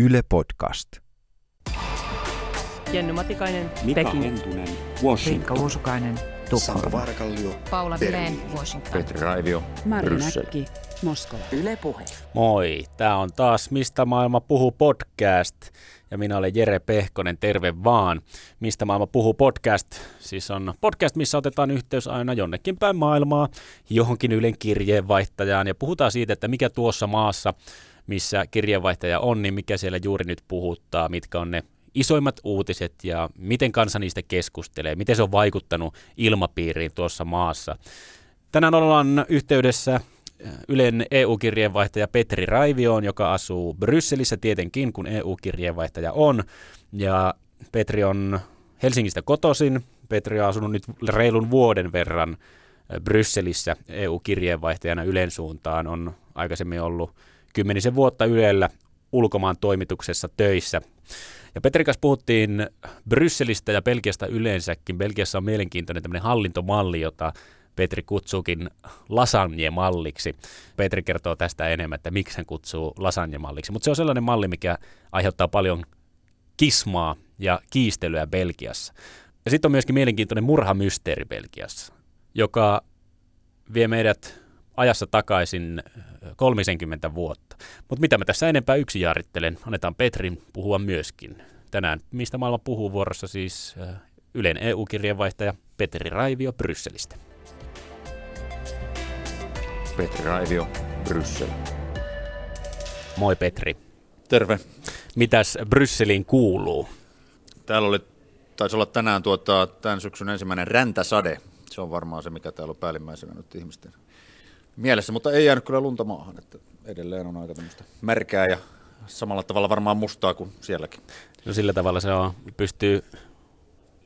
Yle Podcast. Jenny Matikainen, Mika Peking. Hentunen, Riikka Washington. Uusukainen, Sanna Tukholma. Varkallio, Paula. Vileen, Washington. Petri Raivio, Mari. Näkki, Moskova. Yle Puhe. Moi, tämä on taas Mistä maailma puhuu podcast ja minä olen Jere Pehkonen, terve vaan. Mistä maailma puhuu podcast, siis on podcast, missä otetaan yhteys aina jonnekin päin maailmaa, johonkin Ylen kirjeenvaihtajaan ja puhutaan siitä, että mikä tuossa maassa, missä kirjeenvaihtaja on, niin mikä siellä juuri nyt puhuttaa, mitkä on ne isoimmat uutiset ja miten kansa niistä keskustelee, miten se on vaikuttanut ilmapiiriin tuossa maassa. Tänään ollaan yhteydessä Ylen EU-kirjeenvaihtaja Petri Raivioon, joka asuu Brysselissä tietenkin, kun EU-kirjeenvaihtaja on. Ja Petri on Helsingistä kotoisin. Petri on asunut nyt reilun vuoden verran Brysselissä EU-kirjeenvaihtajana Ylen suuntaan. On aikaisemmin ollut kymmenisen vuotta Ylellä ulkomaan toimituksessa töissä. Ja Petri kanssa puhuttiin Brysselistä ja Belgiasta yleensäkin. Belgiassa on mielenkiintoinen tämmöinen hallintomalli, jota Petri kutsuukin lasagne-malliksi. Petri kertoo tästä enemmän, että miksi hän kutsuu lasagne-malliksi. Mutta se on sellainen malli, mikä aiheuttaa paljon kismaa ja kiistelyä Belgiassa. Ja sitten on myöskin mielenkiintoinen murhamysteeri Belgiassa, joka vie meidät ajassa takaisin 30 vuotta. Mutta mitä mä tässä enempää yksin jaarittelen, annetaan Petrin puhua myöskin. Tänään Mistä maailma puhuu vuorossa siis äh, Ylen EU-kirjeenvaihtaja Petri Raivio Brysselistä. Petri Raivio, Bryssel. Moi Petri. Terve. Mitäs Brysseliin kuuluu? Täällä oli, taisi olla tänään tuota, tämän syksyn ensimmäinen räntäsade. Se on varmaan se, mikä täällä on päällimmäisenä nyt ihmisten mielessä, mutta ei jäänyt kyllä lunta maahan. Että edelleen on aika tämmöistä märkää ja samalla tavalla varmaan mustaa kuin sielläkin. No sillä tavalla se on, pystyy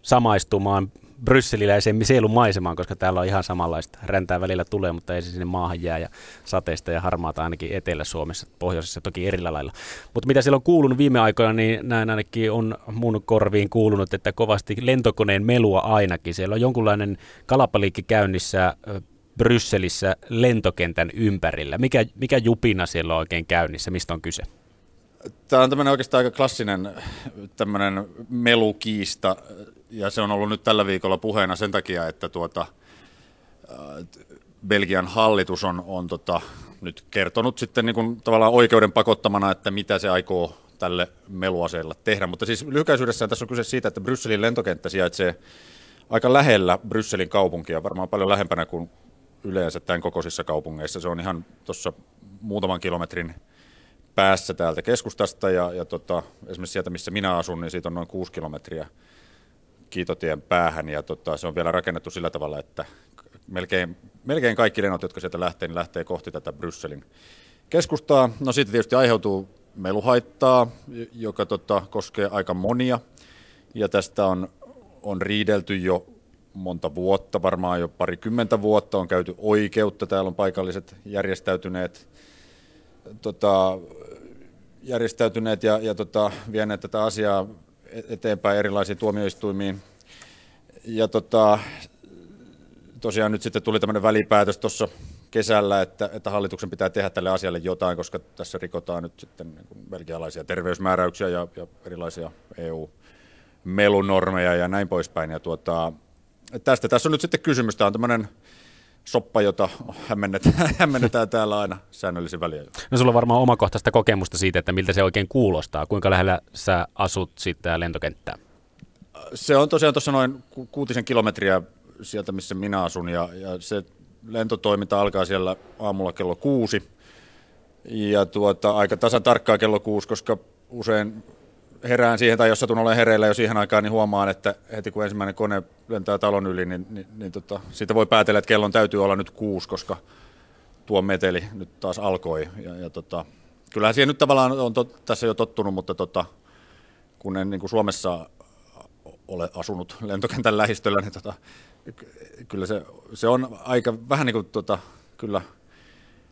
samaistumaan brysseliläiseen sielun maisemaan, koska täällä on ihan samanlaista. Räntää välillä tulee, mutta ei se sinne maahan jää ja sateista ja harmaata ainakin Etelä-Suomessa, pohjoisessa toki eri lailla. Mutta mitä siellä on kuulunut viime aikoina, niin näin ainakin on mun korviin kuulunut, että kovasti lentokoneen melua ainakin. Siellä on jonkunlainen kalapaliikki käynnissä Brysselissä lentokentän ympärillä. Mikä, mikä jupina siellä on oikein käynnissä? Mistä on kyse? Tämä on tämmöinen oikeastaan aika klassinen tämmöinen melukiista, ja se on ollut nyt tällä viikolla puheena sen takia, että tuota, äh, Belgian hallitus on, on tota, nyt kertonut sitten niin kuin tavallaan oikeuden pakottamana, että mitä se aikoo tälle meluaseella tehdä. Mutta siis lyhykäisyydessään tässä on kyse siitä, että Brysselin lentokenttä sijaitsee aika lähellä Brysselin kaupunkia, varmaan paljon lähempänä kuin yleensä tämän kokoisissa kaupungeissa. Se on ihan tuossa muutaman kilometrin päässä täältä keskustasta ja, ja tota, esimerkiksi sieltä, missä minä asun, niin siitä on noin kuusi kilometriä Kiitotien päähän ja tota, se on vielä rakennettu sillä tavalla, että melkein, melkein kaikki lennot, jotka sieltä lähtee, niin lähtee kohti tätä Brysselin keskustaa. No siitä tietysti aiheutuu meluhaittaa, joka tota, koskee aika monia ja tästä on, on riidelty jo monta vuotta, varmaan jo parikymmentä vuotta on käyty oikeutta. Täällä on paikalliset järjestäytyneet tota, järjestäytyneet ja, ja tota, vieneet tätä asiaa eteenpäin erilaisiin tuomioistuimiin. Ja tota, tosiaan nyt sitten tuli tämmöinen välipäätös tuossa kesällä, että, että hallituksen pitää tehdä tälle asialle jotain, koska tässä rikotaan nyt sitten niin belgialaisia terveysmääräyksiä ja, ja erilaisia EU-melunormeja ja näin poispäin. Ja tuota, tästä tässä on nyt sitten kysymys. Tämä on tämmöinen soppa, jota hämmennetään, hämmennetään täällä aina säännöllisin väliä. No sulla on varmaan omakohtaista kokemusta siitä, että miltä se oikein kuulostaa. Kuinka lähellä sä asut siitä lentokenttää? Se on tosiaan tuossa noin ku- kuutisen kilometriä sieltä, missä minä asun, ja, ja se lentotoiminta alkaa siellä aamulla kello kuusi, ja tuota, aika tasan tarkkaa kello kuusi, koska usein herään siihen, tai jos satun olen hereillä jo siihen aikaan, niin huomaan, että heti kun ensimmäinen kone lentää talon yli, niin, niin, niin tota, siitä voi päätellä, että kellon täytyy olla nyt kuusi, koska tuo meteli nyt taas alkoi. Ja, ja tota, kyllähän siihen nyt tavallaan on tot, tässä jo tottunut, mutta tota, kun en niin kuin Suomessa ole asunut lentokentän lähistöllä, niin tota, kyllä se, se on aika vähän niin kuin tota, kyllä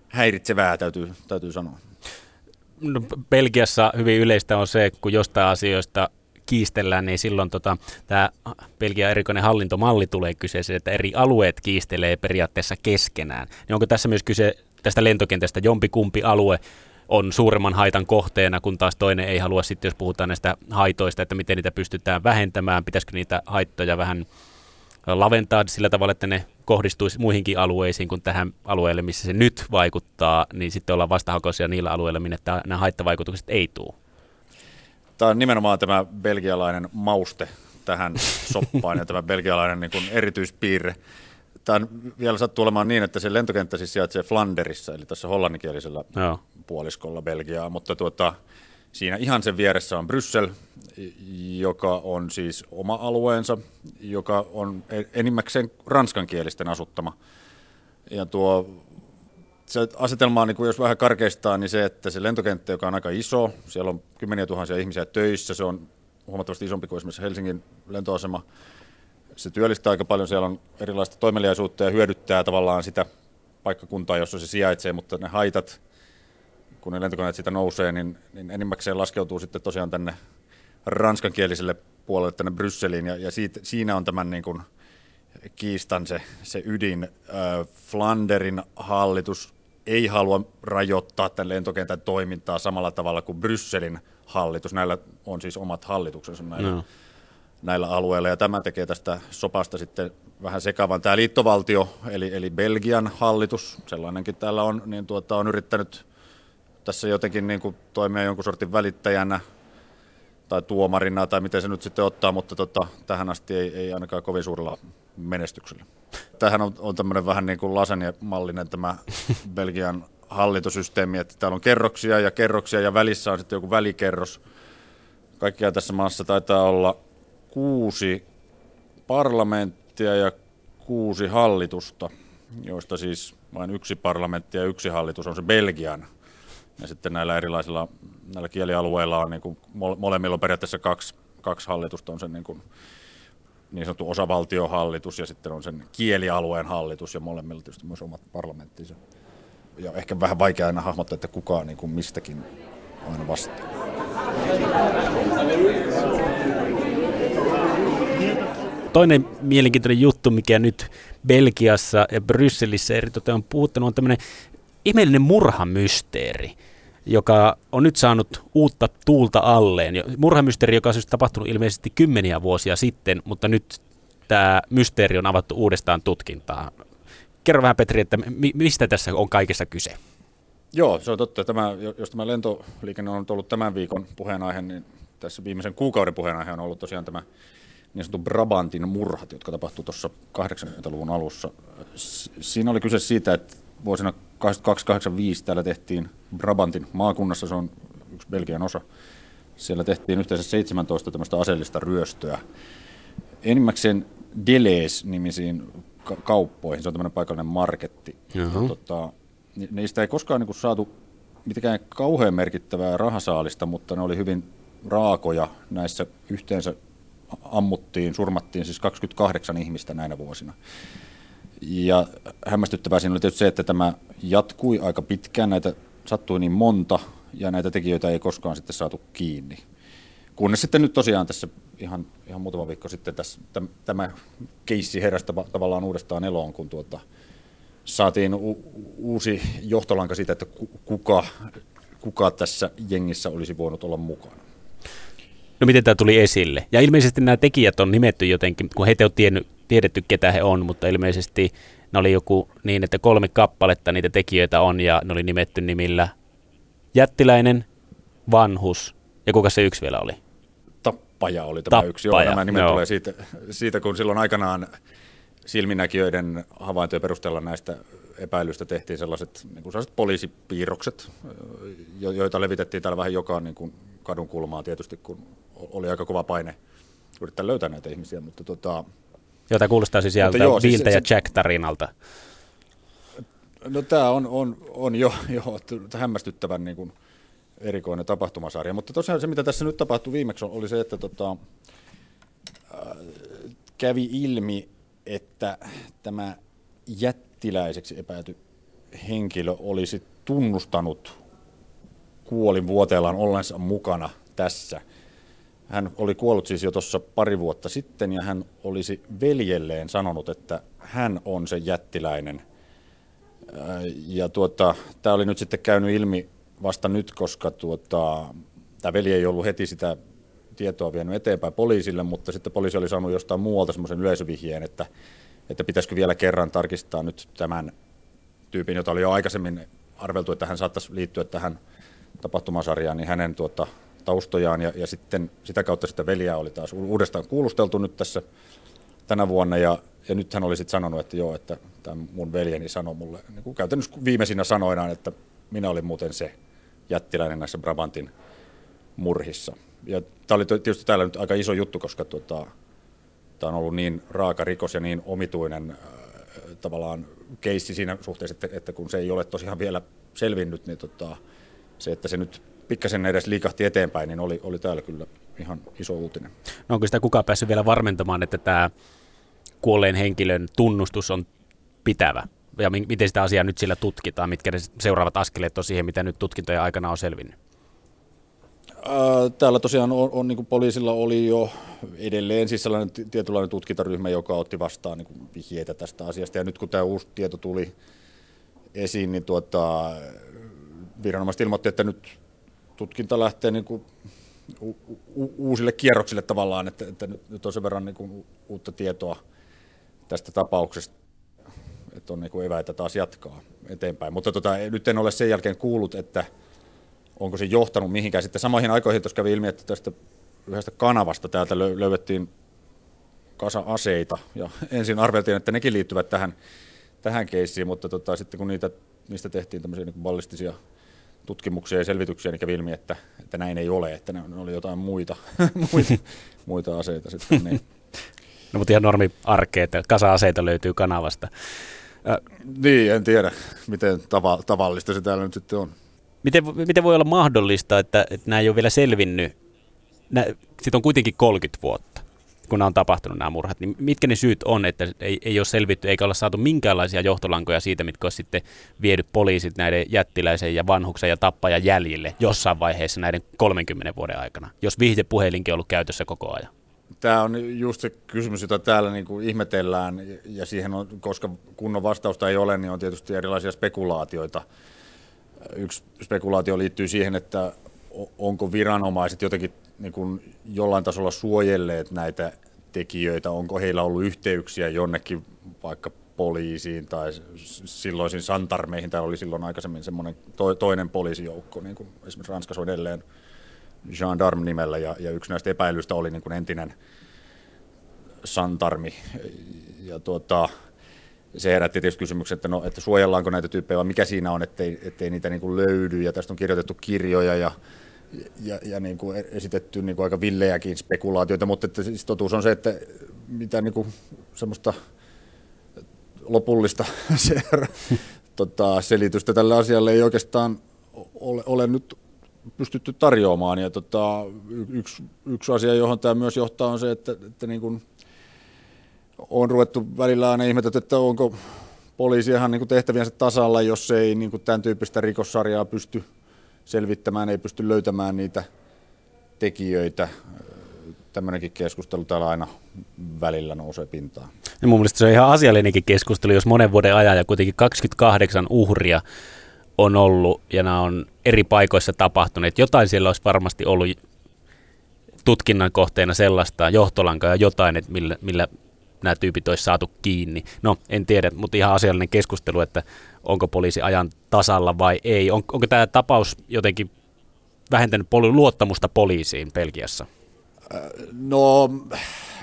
häiritsevää, täytyy, täytyy sanoa. No, Belgiassa hyvin yleistä on se, kun jostain asioista kiistellään, niin silloin tota, tämä Belgian erikoinen hallintomalli tulee kyseeseen, että eri alueet kiistelee periaatteessa keskenään. Niin onko tässä myös kyse tästä lentokentästä jompikumpi alue on suuremman haitan kohteena, kun taas toinen ei halua sitten, jos puhutaan näistä haitoista, että miten niitä pystytään vähentämään, pitäisikö niitä haittoja vähän laventaa sillä tavalla, että ne kohdistuisi muihinkin alueisiin kuin tähän alueelle, missä se nyt vaikuttaa, niin sitten ollaan vastahakoisia niillä alueilla, minne nämä haittavaikutukset ei tule. Tämä on nimenomaan tämä belgialainen mauste tähän soppaan ja tämä belgialainen niin kuin erityispiirre. Tämä on vielä sattuu olemaan niin, että se lentokenttä siis sijaitsee Flanderissa, eli tässä hollanninkielisellä Joo. puoliskolla Belgiaa, mutta tuota, siinä ihan sen vieressä on Bryssel, joka on siis oma alueensa, joka on e- enimmäkseen ranskankielisten asuttama. Ja tuo se asetelma on, niin kuin jos vähän karkeistaa, niin se, että se lentokenttä, joka on aika iso, siellä on kymmeniä tuhansia ihmisiä töissä, se on huomattavasti isompi kuin esimerkiksi Helsingin lentoasema. Se työllistää aika paljon, siellä on erilaista toimeliaisuutta ja hyödyttää tavallaan sitä paikkakuntaa, jossa se sijaitsee, mutta ne haitat, kun ne lentokoneet siitä nousee, niin, niin enimmäkseen laskeutuu sitten tosiaan tänne ranskankieliselle puolelle, tänne Brysseliin, ja, ja siitä, siinä on tämän niin kuin kiistan se, se ydin. Äh, Flanderin hallitus ei halua rajoittaa tämän lentokentän toimintaa samalla tavalla kuin Brysselin hallitus. Näillä on siis omat hallituksensa näillä, no. näillä alueilla, ja tämä tekee tästä sopasta sitten vähän sekavan. Tämä liittovaltio, eli, eli Belgian hallitus, sellainenkin täällä on, niin tuota, on yrittänyt tässä jotenkin niin kuin toimia jonkun sortin välittäjänä tai tuomarina tai miten se nyt sitten ottaa, mutta tota, tähän asti ei, ei ainakaan kovin suurella menestyksellä. Tähän on, on tämmöinen vähän niin kuin lasagne-mallinen tämä Belgian hallintosysteemi, että täällä on kerroksia ja kerroksia ja välissä on sitten joku välikerros. Kaikkia tässä maassa taitaa olla kuusi parlamenttia ja kuusi hallitusta, joista siis vain yksi parlamentti ja yksi hallitus on se Belgian. Ja sitten näillä erilaisilla näillä kielialueilla on niin kuin, molemmilla on periaatteessa kaksi, kaksi hallitusta, on sen niin, kuin, niin sanottu osavaltiohallitus ja sitten on sen kielialueen hallitus ja molemmilla tietysti myös omat parlamenttinsa. Ja ehkä vähän vaikea aina hahmottaa, että kukaan niin kuin mistäkin aina vastaa. Toinen mielenkiintoinen juttu, mikä nyt Belgiassa ja Brysselissä eritoten on puhuttanut, on tämmöinen ihmeellinen murhamysteeri, joka on nyt saanut uutta tuulta alleen. Murhamysteeri, joka on siis tapahtunut ilmeisesti kymmeniä vuosia sitten, mutta nyt tämä mysteeri on avattu uudestaan tutkintaan kerro vähän Petri, että mistä tässä on kaikessa kyse? Joo, se on totta. Tämä, jos tämä lentoliikenne on ollut tämän viikon puheenaihe, niin tässä viimeisen kuukauden puheenaihe on ollut tosiaan tämä niin sanottu Brabantin murhat, jotka tapahtuivat tuossa 80-luvun alussa. Siinä oli kyse siitä, että vuosina 8285 täällä tehtiin Brabantin maakunnassa, se on yksi Belgian osa. Siellä tehtiin yhteensä 17 tämmöistä aseellista ryöstöä. Enimmäkseen Delees-nimisiin kauppoihin. Se on tämmöinen paikallinen marketti. Ja, tota, niistä ei koskaan niin saatu mitenkään kauhean merkittävää rahasaalista, mutta ne oli hyvin raakoja. Näissä yhteensä ammuttiin, surmattiin siis 28 ihmistä näinä vuosina. Ja hämmästyttävää siinä oli tietysti se, että tämä jatkui aika pitkään, näitä sattui niin monta, ja näitä tekijöitä ei koskaan sitten saatu kiinni. Kunnes sitten nyt tosiaan tässä ihan, ihan muutama viikko sitten tässä, täm, tämä keissi heräsi tavallaan uudestaan eloon, kun tuota, saatiin u, uusi johtolanka siitä, että kuka, kuka tässä jengissä olisi voinut olla mukana. No miten tämä tuli esille? Ja ilmeisesti nämä tekijät on nimetty jotenkin, kun heitä on tiennyt, tiedetty, ketä he on, mutta ilmeisesti ne oli joku niin, että kolme kappaletta niitä tekijöitä on ja ne oli nimetty nimillä Jättiläinen, Vanhus ja kuka se yksi vielä oli? Tappaja oli tämä Tappaja, yksi. Joo, nämä nimet joo. tulee siitä, siitä, kun silloin aikanaan silminäkijöiden havaintojen perusteella näistä epäilystä tehtiin sellaiset, niin kuin sellaiset poliisipiirrokset, joita levitettiin täällä vähän joka niin kuin kadun kulmaa tietysti, kun oli aika kova paine yrittää löytää näitä ihmisiä. Mutta tota, Jota kuulostaa siis sieltä joo, siis, ja Jack-tarinalta. No tämä on, on, on jo, jo hämmästyttävän niin kuin, erikoinen tapahtumasarja. Mutta tosiaan se, mitä tässä nyt tapahtui viimeksi, oli se, että tota, äh, kävi ilmi, että tämä jättiläiseksi epäilty henkilö olisi tunnustanut kuolinvuoteellaan ollensa mukana tässä. Hän oli kuollut siis jo tuossa pari vuotta sitten ja hän olisi veljelleen sanonut, että hän on se jättiläinen. Äh, ja tuota, tämä oli nyt sitten käynyt ilmi vasta nyt, koska tuota, tämä veli ei ollut heti sitä tietoa vienyt eteenpäin poliisille, mutta sitten poliisi oli saanut jostain muualta semmoisen yleisövihjeen, että, että pitäisikö vielä kerran tarkistaa nyt tämän tyypin, jota oli jo aikaisemmin arveltu, että hän saattaisi liittyä tähän tapahtumasarjaan, niin hänen tuota, taustojaan ja, ja sitten sitä kautta sitä veliä oli taas uudestaan kuulusteltu nyt tässä tänä vuonna ja, ja nyt hän oli sitten sanonut, että joo, että tämä mun veljeni sanoi mulle niin kuin käytännössä viimeisinä sanoinaan, että minä olin muuten se jättiläinen näissä Brabantin murhissa. Ja tämä oli tietysti täällä nyt aika iso juttu, koska tuota, tämä on ollut niin raaka rikos ja niin omituinen äh, tavallaan keissi siinä suhteessa, että, että kun se ei ole tosiaan vielä selvinnyt, niin tota, se, että se nyt pikkasen edes liikahti eteenpäin, niin oli, oli täällä kyllä ihan iso uutinen. No onko sitä kukaan päässyt vielä varmentamaan, että tämä kuolleen henkilön tunnustus on pitävä? Ja miten sitä asiaa nyt sillä tutkitaan? Mitkä ne seuraavat askeleet on siihen, mitä nyt tutkintojen aikana on selvinnyt? Täällä tosiaan on, on niin poliisilla oli jo edelleen siis sellainen tietynlainen tutkintaryhmä, joka otti vastaan niin vihjeitä tästä asiasta. Ja nyt kun tämä uusi tieto tuli esiin, niin tuota, viranomaiset ilmoitti, että nyt tutkinta lähtee niin kuin u- u- uusille kierroksille tavallaan, että, että nyt on sen verran niin kuin uutta tietoa tästä tapauksesta, että on niin kuin eväitä taas jatkaa eteenpäin. Mutta tota, nyt en ole sen jälkeen kuullut, että onko se johtanut mihinkään. Sitten samoihin aikoihin tuossa kävi ilmi, että tästä yhdestä kanavasta täältä löydettiin kasa aseita. Ja ensin arveltiin, että nekin liittyvät tähän, tähän keissiin, mutta tota, sitten kun niitä, niistä tehtiin tämmöisiä niin ballistisia tutkimuksia ja selvityksiä, niin kävi ilmi, että, että näin ei ole, että ne, ne oli jotain muita, muita, muita aseita sitten. Niin. No mutta ihan normi arkea, että kasa-aseita löytyy kanavasta. Äh, niin, en tiedä, miten tava, tavallista se täällä nyt sitten on. Miten, miten voi olla mahdollista, että, että nämä ei ole vielä selvinnyt? Sitten on kuitenkin 30 vuotta kun nämä on tapahtunut nämä murhat, niin mitkä ne syyt on, että ei, ei ole selvitty eikä olla saatu minkäänlaisia johtolankoja siitä, mitkä olisi sitten viedy poliisit näiden jättiläisen ja vanhuksen ja tappajan jäljille jossain vaiheessa näiden 30 vuoden aikana, jos vihjepuhelinkin on ollut käytössä koko ajan? Tämä on just se kysymys, jota täällä niin kuin ihmetellään, ja siihen on, koska kunnon vastausta ei ole, niin on tietysti erilaisia spekulaatioita. Yksi spekulaatio liittyy siihen, että onko viranomaiset jotenkin niin kuin jollain tasolla suojelleet näitä tekijöitä, onko heillä ollut yhteyksiä jonnekin vaikka poliisiin tai silloisiin santarmeihin, tai oli silloin aikaisemmin semmoinen to, toinen poliisijoukko, niin kuin esimerkiksi Ranskassa on edelleen gendarme nimellä, ja, ja yksi näistä epäilyistä oli niin kuin entinen santarmi, ja tuota, se herätti tietysti kysymyksen, että, no, että suojellaanko näitä tyyppejä, vai mikä siinä on, ettei, ettei niitä niin kuin löydy, ja tästä on kirjoitettu kirjoja, ja ja, ja niin kuin esitetty niin kuin aika villejäkin spekulaatioita, mutta että siis totuus on se, että mitä niin kuin semmoista lopullista se, tota, selitystä tälle asialle ei oikeastaan ole, ole nyt pystytty tarjoamaan. Ja tota, yksi, yksi asia, johon tämä myös johtaa, on se, että, että niin kuin on ruvettu välillä aina ihmetet, että onko poliisi ihan niin tehtäviensä tasalla, jos ei niin kuin tämän tyyppistä rikossarjaa pysty selvittämään, ei pysty löytämään niitä tekijöitä. Tämmöinenkin keskustelu täällä aina välillä nousee pintaan. Ja mun mielestä se on ihan asiallinenkin keskustelu, jos monen vuoden ajan ja kuitenkin 28 uhria on ollut ja nämä on eri paikoissa tapahtuneet. Jotain siellä olisi varmasti ollut tutkinnan kohteena sellaista johtolankaa ja jotain, että millä, millä nämä tyypit olisi saatu kiinni. No, en tiedä, mutta ihan asiallinen keskustelu, että onko poliisi ajan tasalla vai ei. On, onko tämä tapaus jotenkin vähentänyt poli- luottamusta poliisiin Belgiassa? Äh, no,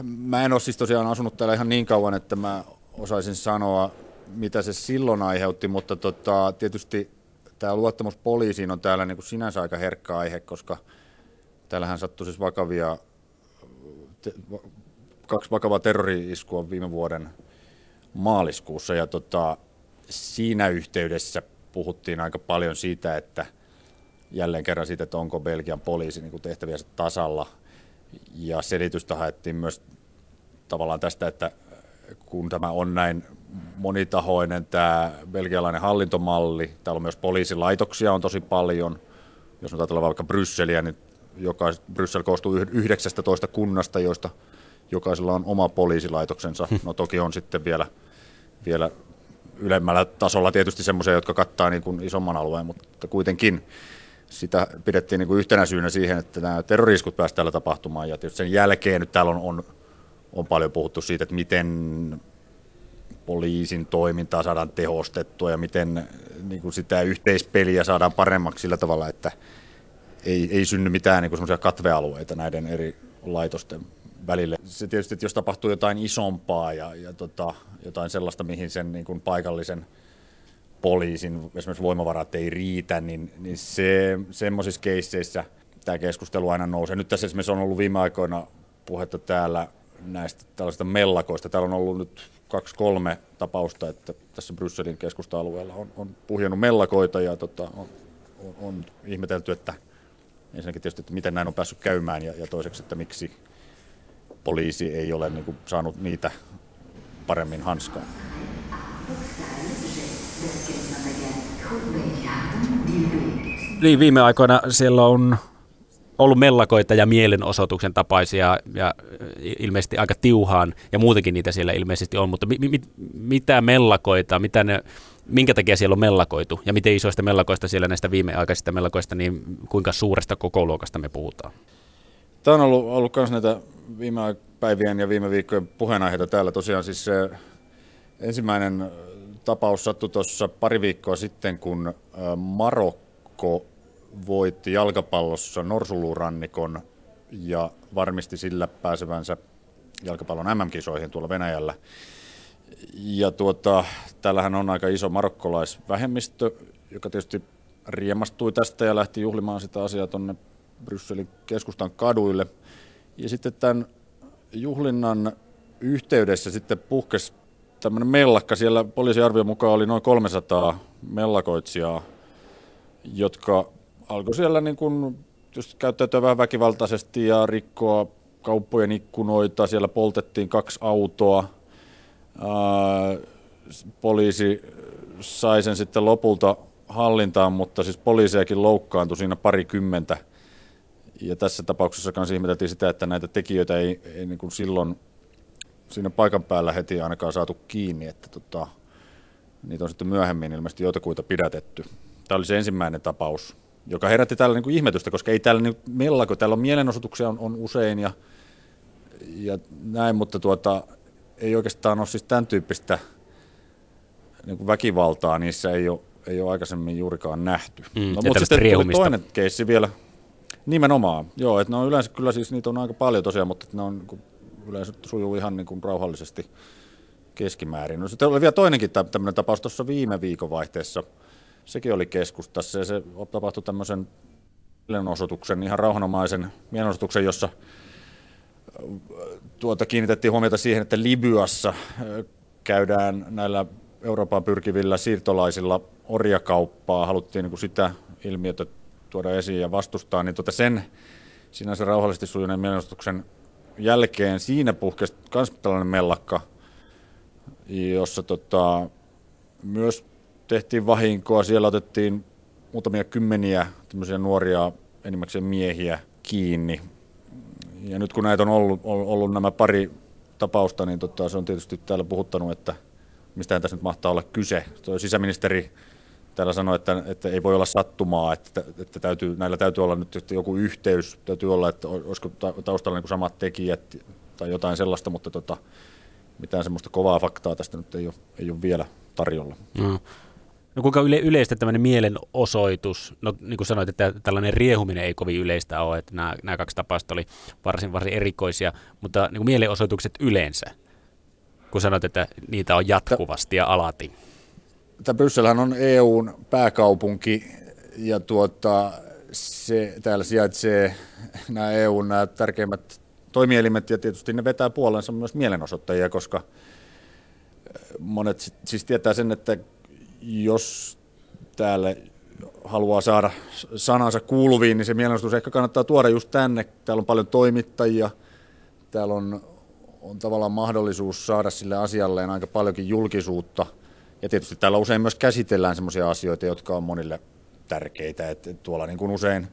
mä en ole siis tosiaan asunut täällä ihan niin kauan, että mä osaisin sanoa, mitä se silloin aiheutti, mutta tota, tietysti tämä luottamus poliisiin on täällä niin kuin sinänsä aika herkkä aihe, koska täällähän sattui siis vakavia, kaksi vakavaa terrori-iskua viime vuoden maaliskuussa, ja tota, siinä yhteydessä puhuttiin aika paljon siitä, että jälleen kerran siitä, että onko Belgian poliisi niin tehtäviänsä tasalla. Ja selitystä haettiin myös tavallaan tästä, että kun tämä on näin monitahoinen tämä belgialainen hallintomalli, täällä on myös poliisilaitoksia on tosi paljon. Jos nyt ajatellaan vaikka Brysseliä, niin joka, Bryssel koostuu 19 kunnasta, joista jokaisella on oma poliisilaitoksensa. No toki on sitten vielä, vielä ylemmällä tasolla tietysti semmoisia, jotka kattaa niin kuin isomman alueen, mutta kuitenkin. sitä pidettiin niin kuin yhtenä syynä siihen, että nämä terroriskut pääsivät täällä tapahtumaan. Ja sen jälkeen nyt täällä on, on, on paljon puhuttu siitä, että miten poliisin toimintaa saadaan tehostettua ja miten niin kuin sitä yhteispeliä saadaan paremmaksi sillä tavalla, että ei, ei synny mitään niin kuin katvealueita näiden eri laitosten välille. Se tietysti, että jos tapahtuu jotain isompaa ja, ja tota, jotain sellaista, mihin sen niin kuin paikallisen poliisin esimerkiksi voimavarat ei riitä, niin, niin se, semmoisissa keisseissä tämä keskustelu aina nousee. Nyt tässä esimerkiksi on ollut viime aikoina puhetta täällä näistä tällaisista mellakoista. Täällä on ollut nyt kaksi-kolme tapausta, että tässä Brysselin keskusta-alueella on, on puhjennut mellakoita ja tota, on, on, on ihmetelty, että ensinnäkin tietysti, että miten näin on päässyt käymään ja, ja toiseksi, että miksi poliisi ei ole niin kuin, saanut niitä paremmin hanskaan. Niin, viime aikoina siellä on ollut mellakoita ja mielenosoituksen tapaisia ja ilmeisesti aika tiuhaan ja muutenkin niitä siellä ilmeisesti on, mutta mi- mi- mitä mellakoita, mitä ne, minkä takia siellä on mellakoitu ja miten isoista mellakoista siellä näistä viimeaikaisista mellakoista, niin kuinka suuresta kokoluokasta me puhutaan? Tämä on ollut, ollut myös näitä viime päivien ja viime viikkojen puheenaiheita täällä. Tosiaan siis se ensimmäinen tapaus sattui tuossa pari viikkoa sitten, kun Marokko voitti jalkapallossa Norsulurannikon ja varmisti sillä pääsevänsä jalkapallon MM-kisoihin tuolla Venäjällä. Ja tuota, täällähän on aika iso marokkolaisvähemmistö, joka tietysti riemastui tästä ja lähti juhlimaan sitä asiaa tuonne Brysselin keskustan kaduille. Ja sitten tämän juhlinnan yhteydessä sitten puhkesi tämmöinen mellakka. Siellä poliisiarvion mukaan oli noin 300 mellakoitsijaa, jotka alkoi siellä niin kuin just käyttäytyä vähän väkivaltaisesti ja rikkoa kauppojen ikkunoita. Siellä poltettiin kaksi autoa. Ää, poliisi sai sen sitten lopulta hallintaan, mutta siis poliisiakin loukkaantui siinä parikymmentä. Ja tässä tapauksessa kanssa ihmeteltiin sitä, että näitä tekijöitä ei, ei niin kuin silloin siinä paikan päällä heti ainakaan saatu kiinni, että tota, niitä on sitten myöhemmin ilmeisesti joitakuita pidätetty. Tämä oli se ensimmäinen tapaus, joka herätti täällä niin kuin ihmetystä, koska ei täällä niin mellako, täällä on mielenosoituksia on, on usein ja, ja näin, mutta tuota, ei oikeastaan ole siis tämän tyyppistä niin kuin väkivaltaa, niissä ei ole, ei ole aikaisemmin juurikaan nähty. Mm, no, mutta sitten tuli toinen keissi vielä, nimenomaan, joo, että ne on yleensä kyllä siis niitä on aika paljon tosiaan, mutta ne on niin yleensä sujuu ihan niin kuin rauhallisesti keskimäärin. No sitten oli vielä toinenkin tämmöinen tapaus tuossa viime viikon vaihteessa. Sekin oli keskustassa ja se tapahtui tämmöisen mielenosoituksen, ihan rauhanomaisen mielenosoituksen, jossa tuota, kiinnitettiin huomiota siihen, että Libyassa käydään näillä Euroopan pyrkivillä siirtolaisilla orjakauppaa. Haluttiin niin kuin sitä ilmiötä tuoda esiin ja vastustaa, niin tuota sen sinänsä rauhallisesti sujuneen mielenosoituksen jälkeen siinä puhkesi myös tällainen mellakka, jossa tota, myös tehtiin vahinkoa. Siellä otettiin muutamia kymmeniä nuoria enimmäkseen miehiä kiinni. Ja nyt kun näitä on ollut, ollut nämä pari tapausta, niin tota, se on tietysti täällä puhuttanut, että mistä tässä nyt mahtaa olla kyse. Tuo sisäministeri täällä sanoi, että, että ei voi olla sattumaa, että, että täytyy, näillä täytyy olla nyt joku yhteys, täytyy olla, että olisiko taustalla niin samat tekijät tai jotain sellaista, mutta tota, mitään semmoista kovaa faktaa tästä nyt ei ole, ei ole vielä tarjolla. No. No kuinka yle, yleistä tämmöinen mielenosoitus, no niin kuin sanoit, että tällainen riehuminen ei kovin yleistä ole, että nämä, nämä kaksi tapausta oli varsin, varsin erikoisia, mutta niin kuin mielenosoitukset yleensä, kun sanoit, että niitä on jatkuvasti ja alati tämä Brysselhän on EUn pääkaupunki ja tuota, se, täällä sijaitsee nämä EUn nämä tärkeimmät toimielimet ja tietysti ne vetää puolensa myös mielenosoittajia, koska monet siis tietää sen, että jos täällä haluaa saada sanansa kuuluviin, niin se mielenosoitus ehkä kannattaa tuoda just tänne. Täällä on paljon toimittajia, täällä on, on tavallaan mahdollisuus saada sille asialleen aika paljonkin julkisuutta – ja tietysti täällä usein myös käsitellään sellaisia asioita, jotka on monille tärkeitä. Että tuolla niin kuin usein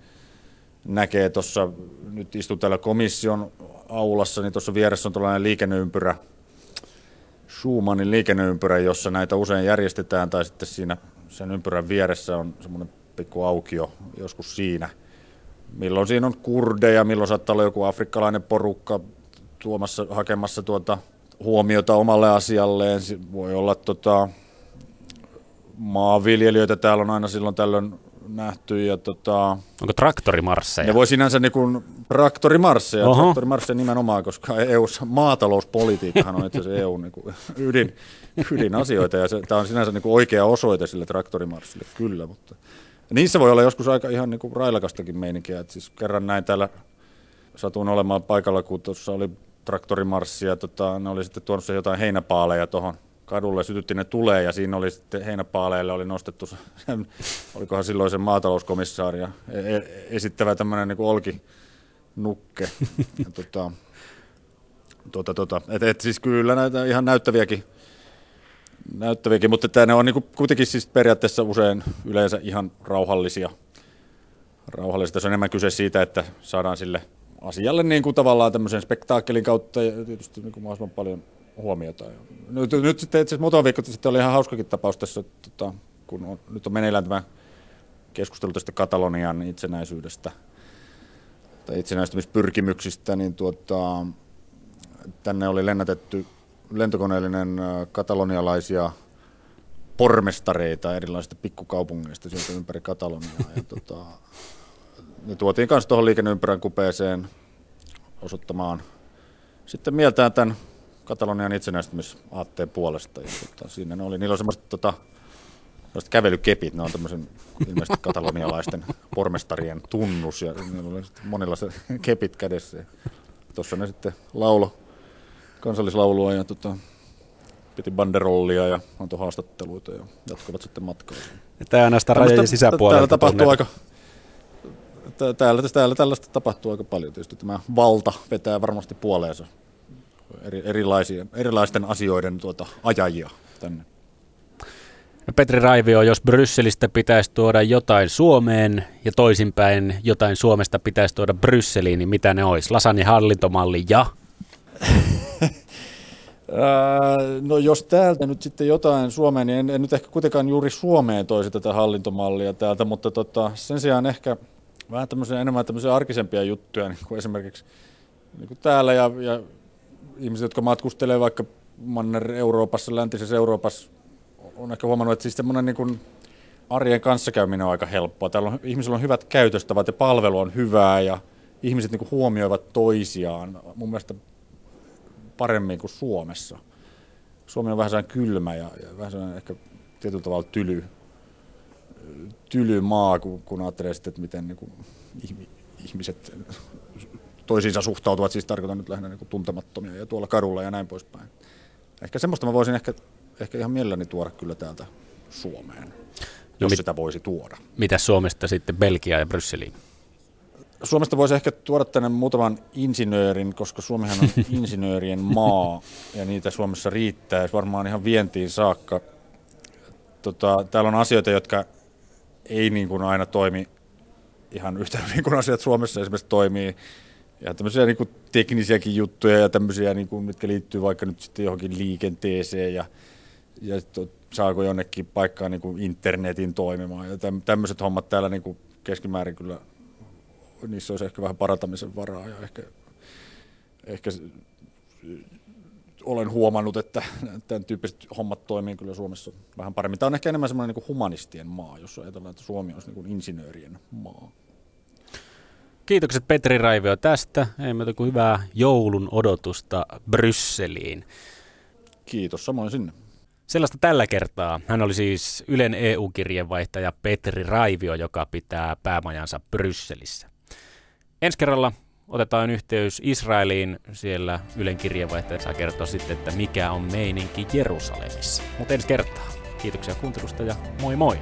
näkee tuossa, nyt istun täällä komission aulassa, niin tuossa vieressä on tällainen liikenneympyrä, Schumannin liikenneympyrä, jossa näitä usein järjestetään, tai sitten siinä sen ympyrän vieressä on semmoinen pikku aukio joskus siinä. Milloin siinä on kurdeja, milloin saattaa olla joku afrikkalainen porukka tuomassa, hakemassa tuota huomiota omalle asialleen. Voi olla tota, maanviljelijöitä täällä on aina silloin tällöin nähty. Ja tota, Onko traktorimarsseja? ne voi sinänsä niin kuin traktorimarsseja, Oho. traktorimarsseja nimenomaan, koska EUssa maatalouspolitiikkahan on itse asiassa EUn niin kuin ydin, ydinasioita ja se, tämä on sinänsä niin kuin oikea osoite sille traktorimarssille, kyllä, mutta niissä voi olla joskus aika ihan niin kuin railakastakin meininkiä, että siis kerran näin täällä satuin olemaan paikalla, kun tuossa oli traktorimarssi ja tota, ne oli sitten tuonut jotain heinäpaaleja tuohon kadulle, sytytti ne tulee ja siinä oli sitten heinäpaaleille oli nostettu, se- sen, olikohan silloin se maatalouskomissaari ja e- e- esittävä tämmöinen niin olki nukke. Ja tota, tota, et, et siis kyllä näitä ihan näyttäviäkin, näyttäviäkin mutta että ne on niin kuitenkin siis periaatteessa usein yleensä ihan rauhallisia. Rauhallista. Se on enemmän kyse siitä, että saadaan sille asialle niin kuin tavallaan tämmöisen spektaakkelin kautta ja tietysti niin kuin mahdollisimman paljon huomiota. Nyt, nyt sitten itse asiassa muutama viikko sitten oli ihan hauskakin tapaus tässä, että, tota, kun on, nyt on meneillään tämä keskustelu tästä Katalonian itsenäisyydestä tai itsenäistymispyrkimyksistä, niin tuota, tänne oli lennätetty lentokoneellinen katalonialaisia pormestareita erilaisista pikkukaupungeista sieltä ympäri Kataloniaa. Ja tota, ne tuotiin kanssa tuohon liikenneympyrän kupeeseen osoittamaan sitten mieltään tämän Katalonian itsenäistymisaatteen puolesta. Ja tota, siinä ne oli, niillä on semmoiset tota, kävelykepit, ne on tämmöisen ilmeisesti katalonialaisten pormestarien tunnus ja niillä oli monilla se kepit kädessä. Ja Tuossa ne sitten laulo kansallislaulua ja tota, piti banderollia ja antoi haastatteluita ja jatkoivat sitten matkaa. Tämä on rajojen sisäpuolelta. Täällä tapahtuu aika, tää- täällä, täällä tällaista tapahtuu aika paljon tietysti. Tämä valta vetää varmasti puoleensa eri, erilaisia, erilaisten asioiden tuota, ajajia tänne. No Petri Raivio, jos Brysselistä pitäisi tuoda jotain Suomeen ja toisinpäin jotain Suomesta pitäisi tuoda Brysseliin, niin mitä ne olisi? Lasagne hallintomalli ja? No jos täältä nyt sitten jotain Suomeen, niin en, en nyt ehkä kuitenkaan juuri Suomeen toisi tätä hallintomallia täältä, mutta tota, sen sijaan ehkä vähän tämmöisiä, enemmän tämmöisiä arkisempia juttuja, niin kuin esimerkiksi niin kuin täällä ja, ja ihmiset, jotka matkustelee vaikka Manner-Euroopassa, läntisessä Euroopassa, on ehkä huomannut, että siis semmoinen niin arjen kanssakäyminen on aika helppoa. Täällä on, ihmisillä on hyvät käytöstavat ja palvelu on hyvää ja ihmiset niin kuin huomioivat toisiaan. Mun mielestä paremmin kuin Suomessa. Suomi on vähän sellainen kylmä ja, ja vähän sellainen ehkä tietyllä tavalla tyly, tyly maa, kun, kun ajattelee sitten, että miten niin kuin ihmi- ihmiset toisiinsa suhtautuvat, siis tarkoitan nyt lähinnä niin tuntemattomia ja tuolla kadulla ja näin poispäin. Ehkä semmoista mä voisin ehkä, ehkä ihan mielelläni tuoda kyllä täältä Suomeen, jos mit- sitä voisi tuoda. Mitä Suomesta sitten Belgia ja Brysseliin? Suomesta voisi ehkä tuoda tänne muutaman insinöörin, koska Suomihan on insinöörien maa ja niitä Suomessa riittää varmaan ihan vientiin saakka. Tota, täällä on asioita, jotka ei niin kuin aina toimi ihan yhtä hyvin kuin asiat Suomessa esimerkiksi toimii. Ja tämmöisiä niin kuin teknisiäkin juttuja ja tämmöisiä, niin kuin, mitkä liittyy vaikka nyt sitten johonkin liikenteeseen ja, ja saako jonnekin paikkaan niin kuin internetin toimimaan. Ja täm- tämmöiset hommat täällä niin kuin keskimäärin kyllä niissä olisi ehkä vähän parantamisen varaa ja ehkä, ehkä olen huomannut, että tämän tyyppiset hommat toimii kyllä Suomessa vähän paremmin. Tämä on ehkä enemmän semmoinen niin humanistien maa, jos ajatellaan, että Suomi olisi niin kuin insinöörien maa. Kiitokset Petri Raivio tästä. Ei muuta kuin hyvää joulun odotusta Brysseliin. Kiitos, samoin sinne. Sellaista tällä kertaa. Hän oli siis Ylen EU-kirjeenvaihtaja Petri Raivio, joka pitää päämajansa Brysselissä. Ensi kerralla otetaan yhteys Israeliin. Siellä Ylen kirjeenvaihtaja saa kertoa sitten, että mikä on meininki Jerusalemissa. Mutta ensi kertaa. Kiitoksia kuuntelusta ja moi moi!